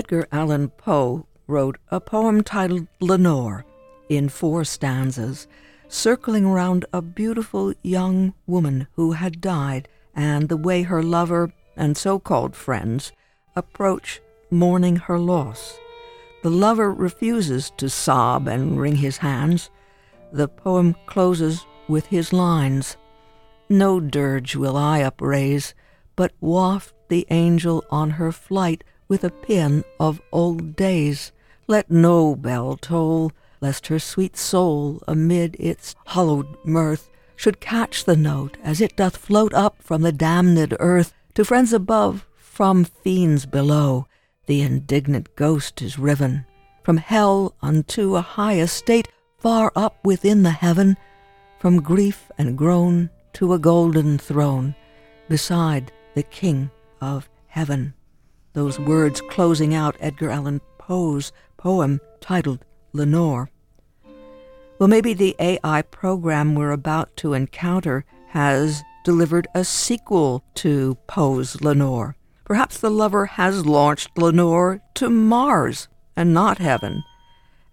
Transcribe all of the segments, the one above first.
Edgar Allan Poe wrote a poem titled Lenore in four stanzas, circling around a beautiful young woman who had died and the way her lover and so called friends approach mourning her loss. The lover refuses to sob and wring his hands. The poem closes with his lines No dirge will I upraise, but waft the angel on her flight with a pin of old days. Let no bell toll, lest her sweet soul, amid its hallowed mirth, should catch the note as it doth float up from the damned earth to friends above, from fiends below. The indignant ghost is riven from hell unto a high estate far up within the heaven, from grief and groan to a golden throne beside the King of heaven. Those words closing out Edgar Allan Poe's poem titled Lenore. Well, maybe the AI program we're about to encounter has delivered a sequel to Poe's Lenore. Perhaps the lover has launched Lenore to Mars and not heaven.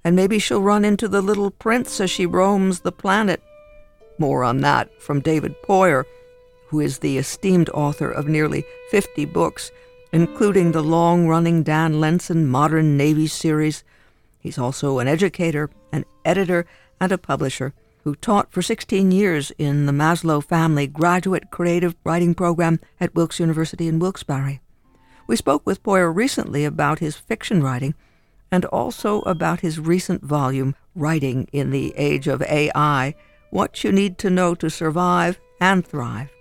And maybe she'll run into the little prince as she roams the planet. More on that from David Poyer, who is the esteemed author of nearly 50 books, including the long running Dan Lenson Modern Navy series. He's also an educator, an editor, and a publisher who taught for 16 years in the Maslow Family Graduate Creative Writing Program at Wilkes University in Wilkes-Barre. We spoke with Poyer recently about his fiction writing and also about his recent volume, Writing in the Age of AI What You Need to Know to Survive and Thrive.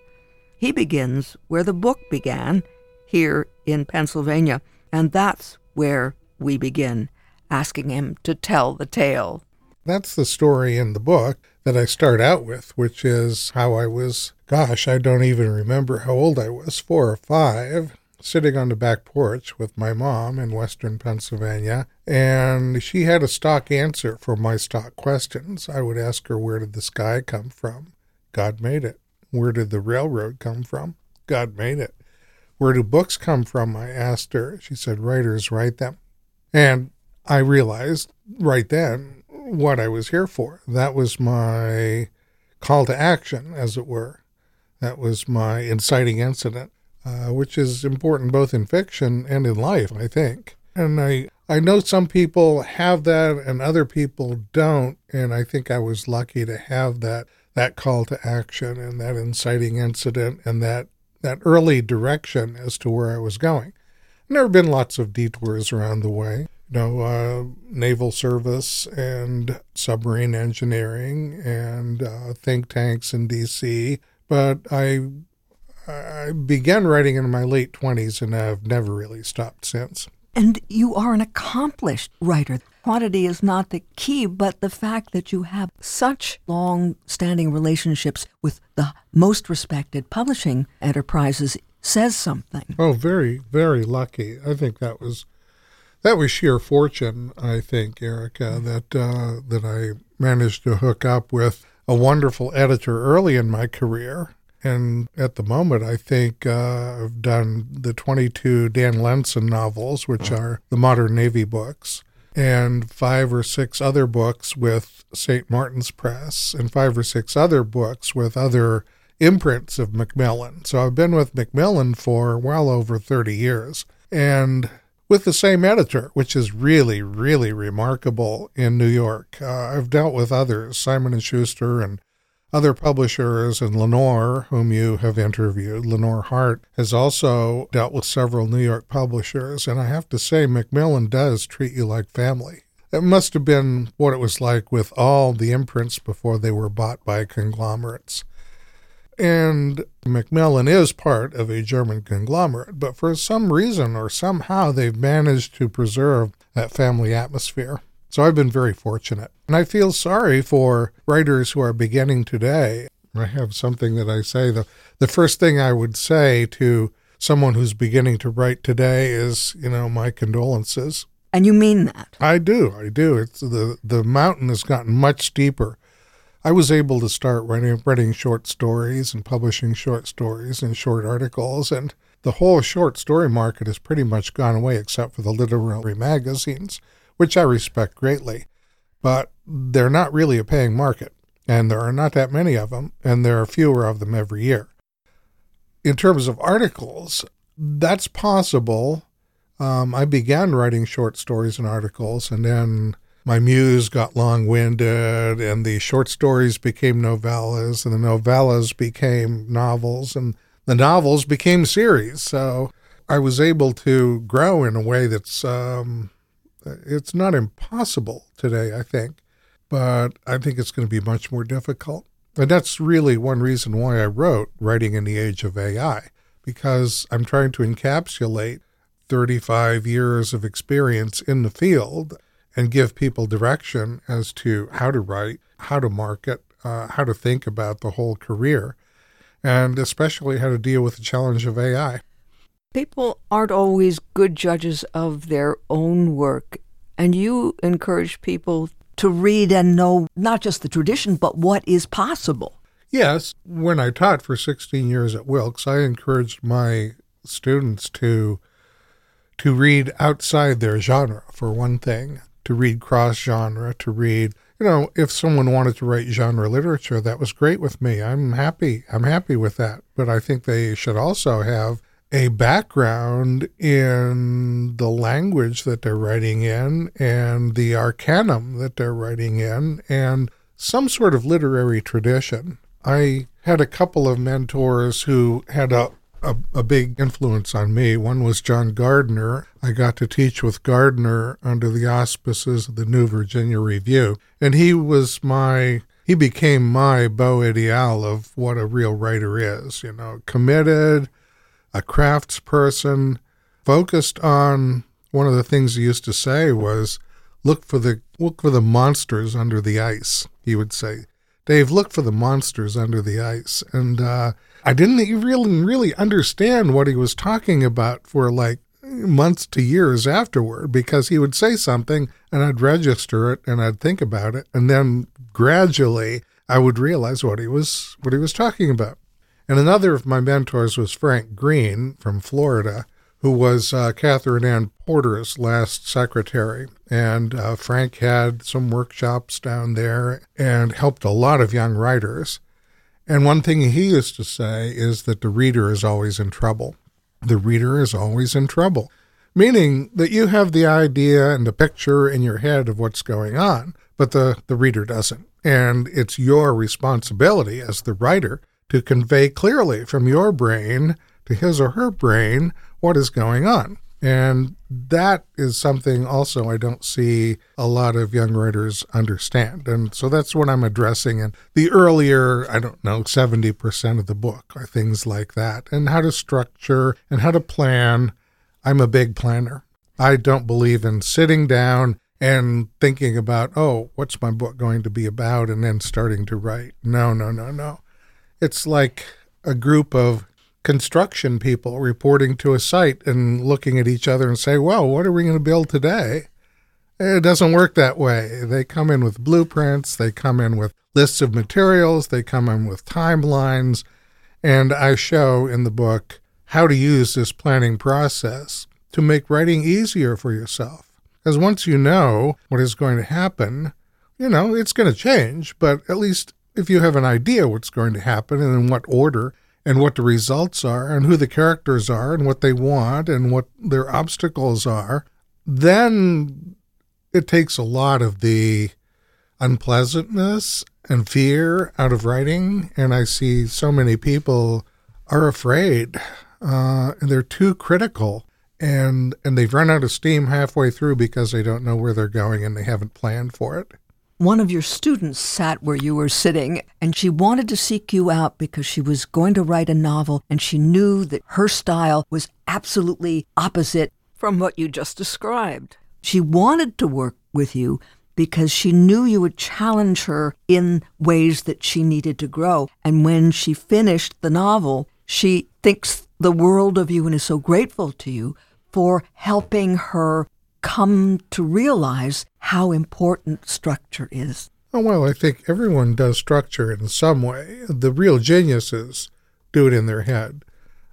He begins where the book began, here in Pennsylvania, and that's where we begin, asking him to tell the tale. That's the story in the book that I start out with, which is how I was, gosh, I don't even remember how old I was, four or five, sitting on the back porch with my mom in western Pennsylvania, and she had a stock answer for my stock questions. I would ask her, Where did the sky come from? God made it. Where did the railroad come from? God made it. Where do books come from? I asked her. She said, Writers write them. And I realized right then what I was here for. That was my call to action, as it were. That was my inciting incident. Uh, which is important both in fiction and in life, I think. And I, I know some people have that and other people don't. And I think I was lucky to have that, that call to action and that inciting incident and that, that early direction as to where I was going. And there have been lots of detours around the way. You know, uh, naval service and submarine engineering and uh, think tanks in D.C. But I I began writing in my late 20s and I've never really stopped since. And you are an accomplished writer. Quantity is not the key, but the fact that you have such long standing relationships with the most respected publishing enterprises says something. Oh, very, very lucky. I think that was that was sheer fortune, I think, Erica, that uh, that I managed to hook up with a wonderful editor early in my career and at the moment, I think uh, I've done the 22 Dan Lenson novels, which are the modern Navy books, and five or six other books with St. Martin's Press, and five or six other books with other imprints of Macmillan. So I've been with Macmillan for well over 30 years. And with the same editor, which is really, really remarkable in New York. Uh, I've dealt with others, Simon and Schuster and other publishers, and Lenore, whom you have interviewed, Lenore Hart, has also dealt with several New York publishers. And I have to say, Macmillan does treat you like family. It must have been what it was like with all the imprints before they were bought by conglomerates. And Macmillan is part of a German conglomerate, but for some reason or somehow they've managed to preserve that family atmosphere. So I've been very fortunate. And I feel sorry for writers who are beginning today. I have something that I say. The, the first thing I would say to someone who's beginning to write today is, you know, my condolences. And you mean that? I do. I do. It's the the mountain has gotten much steeper. I was able to start writing writing short stories and publishing short stories and short articles and the whole short story market has pretty much gone away except for the literary magazines, which I respect greatly. But they're not really a paying market, and there are not that many of them, and there are fewer of them every year. In terms of articles, that's possible. Um, I began writing short stories and articles, and then my muse got long winded, and the short stories became novellas, and the novellas became novels, and the novels became series. So I was able to grow in a way that's um, it's not impossible today, I think, but I think it's going to be much more difficult. And that's really one reason why I wrote Writing in the Age of AI, because I'm trying to encapsulate 35 years of experience in the field and give people direction as to how to write, how to market, uh, how to think about the whole career and especially how to deal with the challenge of AI. People aren't always good judges of their own work, and you encourage people to read and know not just the tradition, but what is possible. Yes. When I taught for 16 years at Wilkes, I encouraged my students to to read outside their genre for one thing, to read cross genre, to read you know, if someone wanted to write genre literature, that was great with me. I'm happy. I'm happy with that. But I think they should also have a background in the language that they're writing in and the arcanum that they're writing in and some sort of literary tradition. I had a couple of mentors who had a a, a, big influence on me. One was John Gardner. I got to teach with Gardner under the auspices of the New Virginia Review. And he was my, he became my beau ideal of what a real writer is, you know, committed, a craftsperson, focused on one of the things he used to say was look for the look for the monsters under the ice he would say. Dave look for the monsters under the ice. And uh, I didn't really really understand what he was talking about for like months to years afterward because he would say something and I'd register it and I'd think about it. And then gradually I would realize what he was what he was talking about. And another of my mentors was Frank Green from Florida, who was uh, Katherine Anne Porter's last secretary. And uh, Frank had some workshops down there and helped a lot of young writers. And one thing he used to say is that the reader is always in trouble. The reader is always in trouble, meaning that you have the idea and the picture in your head of what's going on, but the, the reader doesn't. And it's your responsibility as the writer to convey clearly from your brain to his or her brain what is going on. And that is something also I don't see a lot of young writers understand. And so that's what I'm addressing. And the earlier, I don't know, 70% of the book are things like that and how to structure and how to plan. I'm a big planner. I don't believe in sitting down and thinking about, oh, what's my book going to be about? And then starting to write. No, no, no, no. It's like a group of construction people reporting to a site and looking at each other and say, well, what are we going to build today? It doesn't work that way. They come in with blueprints, they come in with lists of materials, they come in with timelines, and I show in the book how to use this planning process to make writing easier for yourself. Because once you know what is going to happen, you know, it's going to change, but at least if you have an idea what's going to happen and in what order and what the results are and who the characters are and what they want and what their obstacles are, then it takes a lot of the unpleasantness and fear out of writing. And I see so many people are afraid uh, and they're too critical and and they've run out of steam halfway through because they don't know where they're going and they haven't planned for it. One of your students sat where you were sitting, and she wanted to seek you out because she was going to write a novel, and she knew that her style was absolutely opposite from what you just described. She wanted to work with you because she knew you would challenge her in ways that she needed to grow. And when she finished the novel, she thinks the world of you and is so grateful to you for helping her come to realize how important structure is. Oh, well, I think everyone does structure in some way. The real geniuses do it in their head.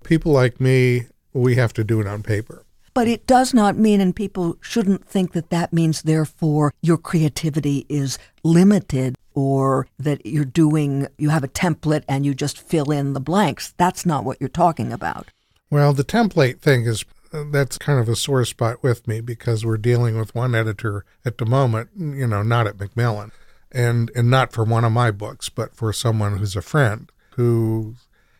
People like me we have to do it on paper. But it does not mean, and people shouldn't think that that means, therefore, your creativity is limited or that you're doing, you have a template and you just fill in the blanks. That's not what you're talking about. Well, the template thing is that's kind of a sore spot with me because we're dealing with one editor at the moment, you know, not at Macmillan, and and not for one of my books, but for someone who's a friend who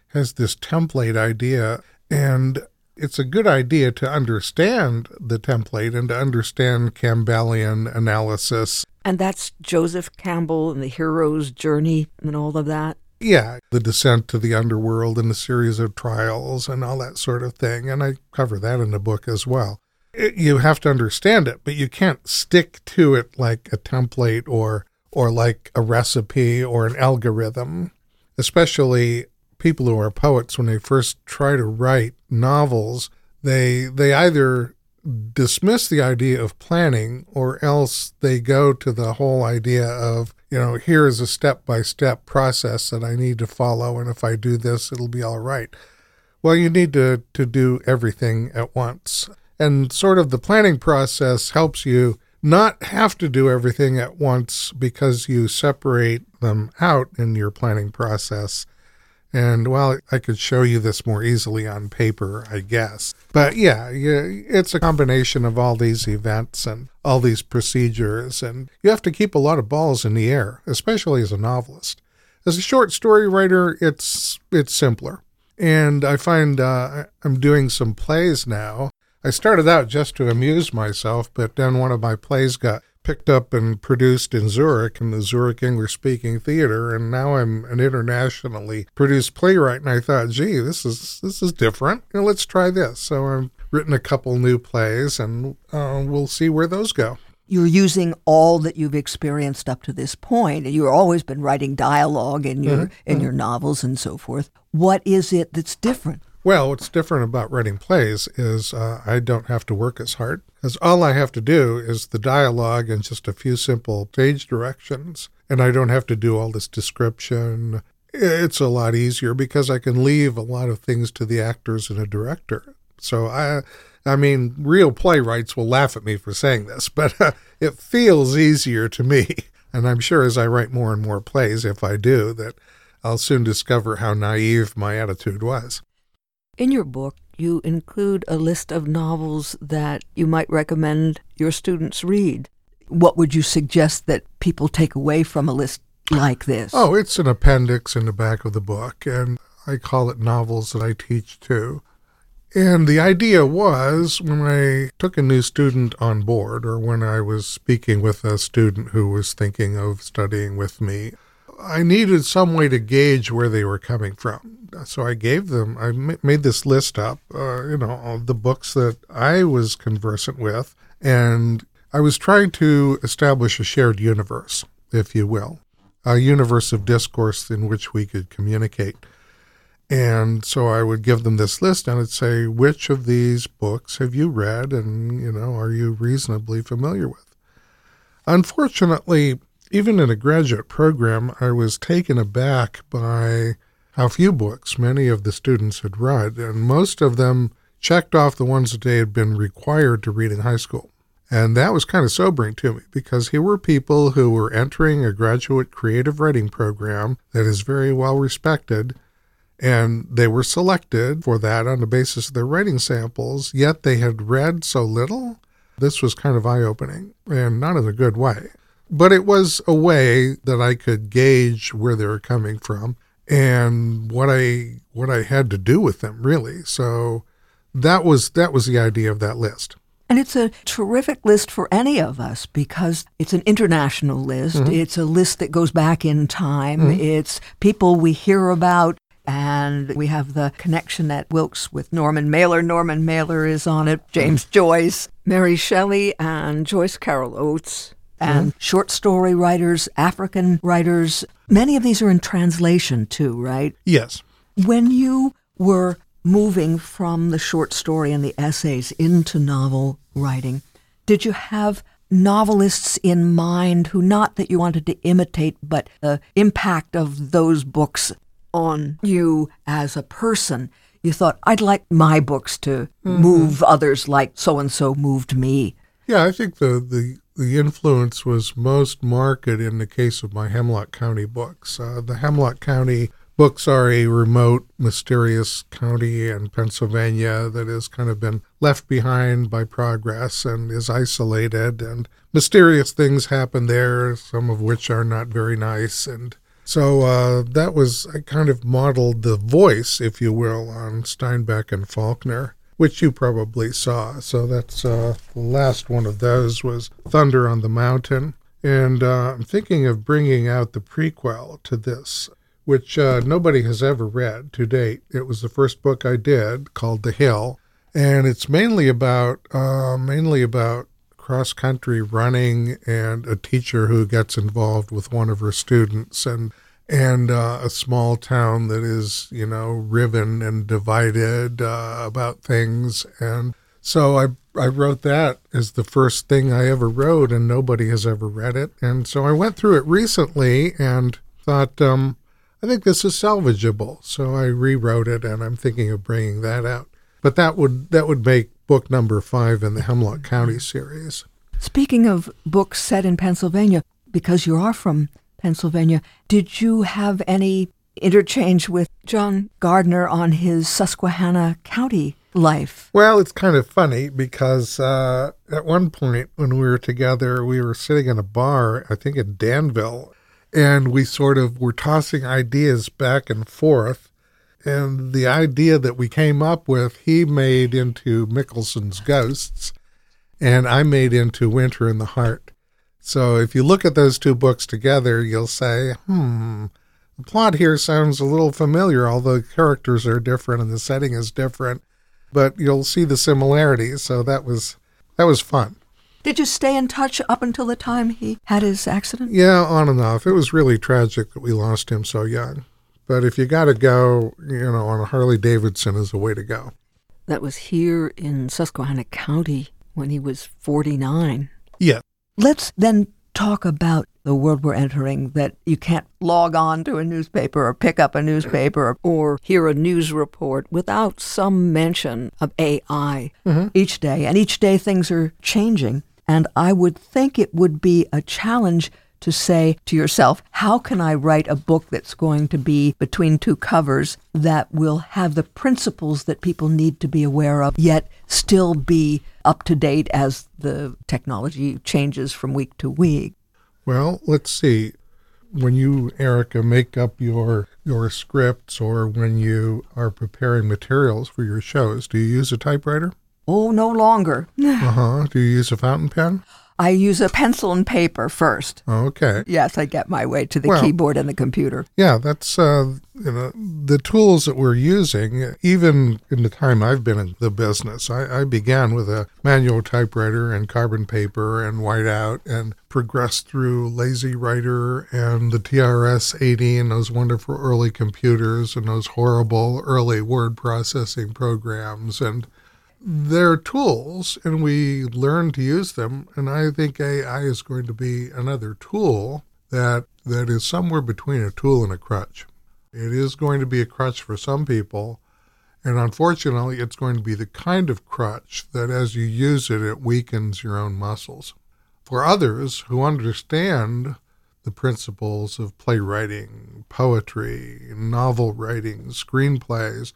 has this template idea and it's a good idea to understand the template and to understand Campbellian analysis. And that's Joseph Campbell and the hero's journey and all of that? Yeah, the descent to the underworld and the series of trials and all that sort of thing. And I cover that in the book as well. It, you have to understand it, but you can't stick to it like a template or or like a recipe or an algorithm. Especially people who are poets when they first try to write novels, they they either dismiss the idea of planning or else they go to the whole idea of you know here is a step by step process that I need to follow and if I do this it'll be all right. Well, you need to to do everything at once. And sort of the planning process helps you not have to do everything at once because you separate them out in your planning process and well, I could show you this more easily on paper, I guess. But yeah, it's a combination of all these events and all these procedures, and you have to keep a lot of balls in the air, especially as a novelist. As a short story writer, it's it's simpler, and I find uh, I'm doing some plays now. I started out just to amuse myself, but then one of my plays got picked up and produced in Zurich in the Zurich English speaking theater and now I'm an internationally produced playwright and I thought gee this is this is different. You know, let's try this. So I've written a couple new plays and uh, we'll see where those go. You're using all that you've experienced up to this point. And you've always been writing dialogue in your mm-hmm. in mm-hmm. your novels and so forth. What is it that's different? Well, what's different about writing plays is uh, I don't have to work as hard, because all I have to do is the dialogue and just a few simple page directions, and I don't have to do all this description. It's a lot easier because I can leave a lot of things to the actors and a director. So I, I mean, real playwrights will laugh at me for saying this, but uh, it feels easier to me. And I'm sure as I write more and more plays, if I do, that I'll soon discover how naive my attitude was. In your book, you include a list of novels that you might recommend your students read. What would you suggest that people take away from a list like this? Oh, it's an appendix in the back of the book, and I call it novels that I teach too. And the idea was when I took a new student on board, or when I was speaking with a student who was thinking of studying with me, I needed some way to gauge where they were coming from so I gave them, I made this list up, uh, you know, the books that I was conversant with, and I was trying to establish a shared universe, if you will, a universe of discourse in which we could communicate. And so I would give them this list and I'd say, which of these books have you read and, you know, are you reasonably familiar with? Unfortunately, even in a graduate program, I was taken aback by how few books many of the students had read, and most of them checked off the ones that they had been required to read in high school. And that was kind of sobering to me because here were people who were entering a graduate creative writing program that is very well respected, and they were selected for that on the basis of their writing samples, yet they had read so little. This was kind of eye opening and not in a good way. But it was a way that I could gauge where they were coming from and what I what I had to do with them really. So that was that was the idea of that list. And it's a terrific list for any of us because it's an international list. Mm-hmm. It's a list that goes back in time. Mm-hmm. It's people we hear about. And we have the connection at Wilkes with Norman Mailer. Norman Mailer is on it, James Joyce, Mary Shelley, and Joyce Carol Oates and mm-hmm. short story writers, African writers. Many of these are in translation too, right? Yes. When you were moving from the short story and the essays into novel writing, did you have novelists in mind who not that you wanted to imitate, but the impact of those books on you as a person? you thought, I'd like my books to mm-hmm. move others like so and so moved me? Yeah, I think the, the, the influence was most marked in the case of my Hemlock County books. Uh, the Hemlock County books are a remote, mysterious county in Pennsylvania that has kind of been left behind by progress and is isolated, and mysterious things happen there, some of which are not very nice. And so uh, that was, I kind of modeled the voice, if you will, on Steinbeck and Faulkner. Which you probably saw. So that's uh, the last one of those was Thunder on the Mountain. And uh, I'm thinking of bringing out the prequel to this which uh, nobody has ever read to date. It was the first book I did called The Hill, and it's mainly about uh, mainly about cross country running and a teacher who gets involved with one of her students and and uh, a small town that is you know riven and divided uh, about things and so I I wrote that as the first thing I ever wrote and nobody has ever read it and so I went through it recently and thought um, I think this is salvageable. So I rewrote it and I'm thinking of bringing that out. But that would that would make book number 5 in the Hemlock County series. Speaking of books set in Pennsylvania, because you are from Pennsylvania, did you have any interchange with John Gardner on his Susquehanna County life? Well, it's kind of funny because uh, at one point when we were together, we were sitting in a bar, I think in Danville, and we sort of were tossing ideas back and forth. And the idea that we came up with, he made into Mickelsson's Ghosts, and I made into Winter in the Heart. So if you look at those two books together, you'll say, hmm, the plot here sounds a little familiar, although the characters are different and the setting is different. But you'll see the similarities. So that was that was fun. Did you stay in touch up until the time he had his accident? Yeah, on and off. It was really tragic that we lost him so young. But if you got to go, you know, on a Harley Davidson is the way to go. That was here in Susquehanna County when he was 49. Yeah. Let's then talk about the world we're entering that you can't log on to a newspaper or pick up a newspaper or, or hear a news report without some mention of AI mm-hmm. each day. And each day things are changing. And I would think it would be a challenge to say to yourself, how can I write a book that's going to be between two covers that will have the principles that people need to be aware of, yet still be up to date as the technology changes from week to week? Well, let's see. When you, Erica, make up your your scripts or when you are preparing materials for your shows, do you use a typewriter? Oh, no longer. uh huh. Do you use a fountain pen? I use a pencil and paper first. Okay. Yes, I get my way to the well, keyboard and the computer. Yeah, that's uh, you know the tools that we're using. Even in the time I've been in the business, I, I began with a manual typewriter and carbon paper and whiteout, and progressed through Lazy Writer and the TRS 80 and those wonderful early computers and those horrible early word processing programs and they're tools and we learn to use them. And I think AI is going to be another tool that that is somewhere between a tool and a crutch. It is going to be a crutch for some people. And unfortunately, it's going to be the kind of crutch that as you use it, it weakens your own muscles. For others who understand the principles of playwriting, poetry, novel writing, screenplays,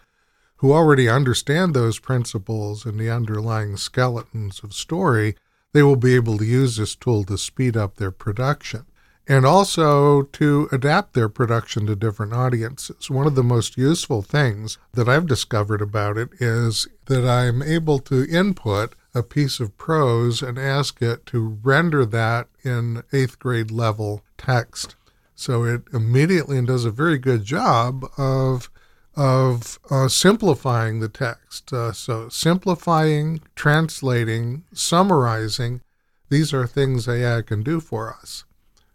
who already understand those principles and the underlying skeletons of story, they will be able to use this tool to speed up their production and also to adapt their production to different audiences. One of the most useful things that I've discovered about it is that I'm able to input a piece of prose and ask it to render that in eighth grade level text. So it immediately and does a very good job of of uh, simplifying the text. Uh, so, simplifying, translating, summarizing, these are things AI can do for us.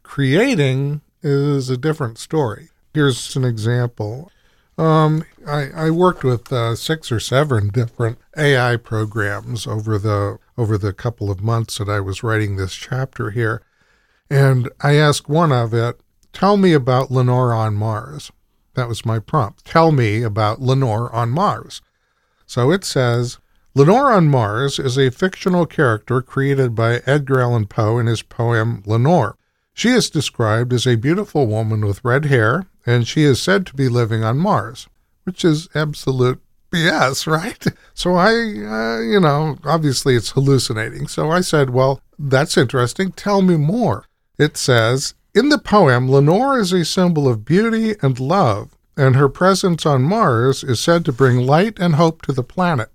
Creating is a different story. Here's an example. Um, I, I, worked with uh, six or seven different AI programs over the over the couple of months that I was writing this chapter here, and I asked one of it, "Tell me about Lenore on Mars." That was my prompt. Tell me about Lenore on Mars. So it says Lenore on Mars is a fictional character created by Edgar Allan Poe in his poem Lenore. She is described as a beautiful woman with red hair, and she is said to be living on Mars, which is absolute BS, right? So I, uh, you know, obviously it's hallucinating. So I said, well, that's interesting. Tell me more. It says, in the poem, Lenore is a symbol of beauty and love, and her presence on Mars is said to bring light and hope to the planet.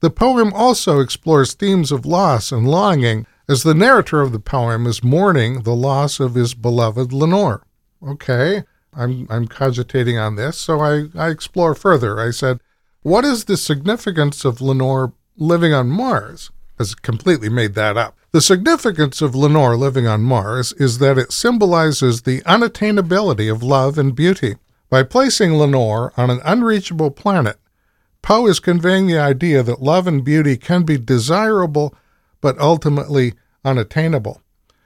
The poem also explores themes of loss and longing, as the narrator of the poem is mourning the loss of his beloved Lenore. Okay, I'm, I'm cogitating on this, so I, I explore further. I said, What is the significance of Lenore living on Mars? Has completely made that up. The significance of Lenore living on Mars is that it symbolizes the unattainability of love and beauty. By placing Lenore on an unreachable planet, Poe is conveying the idea that love and beauty can be desirable, but ultimately unattainable.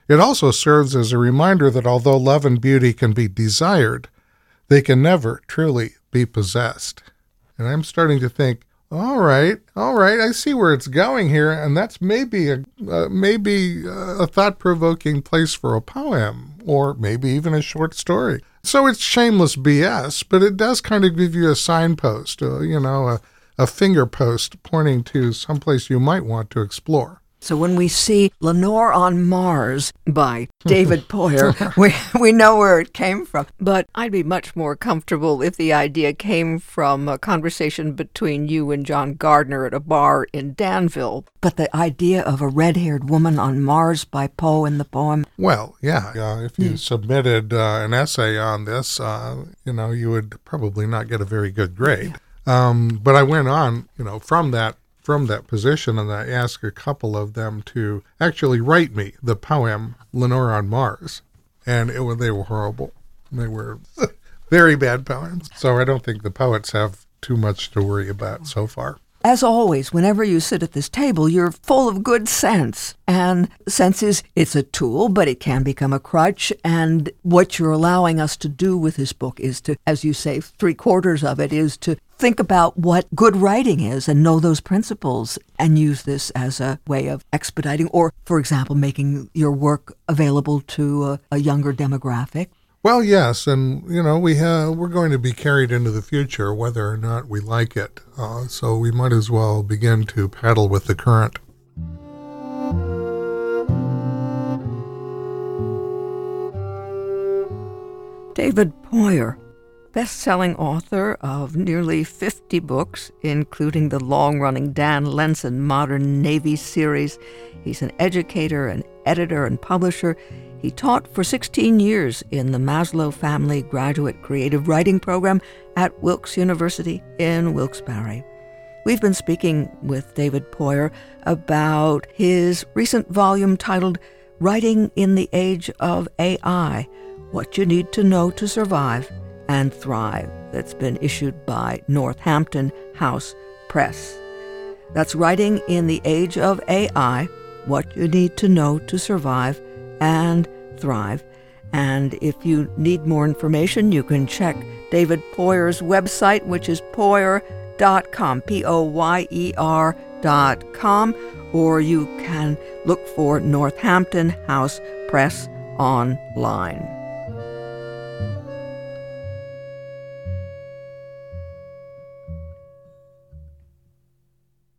It also serves as a reminder that although love and beauty can be desired, they can never truly be possessed. And I'm starting to think, all right, all right, I see where it's going here, and that's maybe a uh, maybe a thought-provoking place for a poem, or maybe even a short story. So it's shameless BS, but it does kind of give you a signpost, uh, you know, a, a finger post pointing to someplace you might want to explore. So when we see Lenore on Mars by David Poyer, we, we know where it came from. But I'd be much more comfortable if the idea came from a conversation between you and John Gardner at a bar in Danville. But the idea of a red haired woman on Mars by Poe in the poem. Well, yeah. Uh, if you mm. submitted uh, an essay on this, uh, you know, you would probably not get a very good grade. Um, but I went on, you know, from that from that position, and I asked a couple of them to actually write me the poem Lenore on Mars, and it, they were horrible. They were very bad poems. So I don't think the poets have too much to worry about so far. As always, whenever you sit at this table, you're full of good sense. And sense is, it's a tool, but it can become a crutch. And what you're allowing us to do with this book is to, as you say, three quarters of it is to think about what good writing is and know those principles and use this as a way of expediting or, for example, making your work available to a, a younger demographic. Well, yes, and you know we have we're going to be carried into the future whether or not we like it. Uh, so we might as well begin to paddle with the current. David Poyer, best-selling author of nearly 50 books, including the long-running Dan Lenson Modern Navy series. He's an educator, an editor, and publisher. He taught for 16 years in the Maslow Family Graduate Creative Writing Program at Wilkes University in Wilkes-Barre. We've been speaking with David Poyer about his recent volume titled Writing in the Age of AI What You Need to Know to Survive and Thrive, that's been issued by Northampton House Press. That's Writing in the Age of AI What You Need to Know to Survive and thrive. And if you need more information, you can check David Poyer's website, which is poyer.com, P O Y E R.com, or you can look for Northampton House Press online.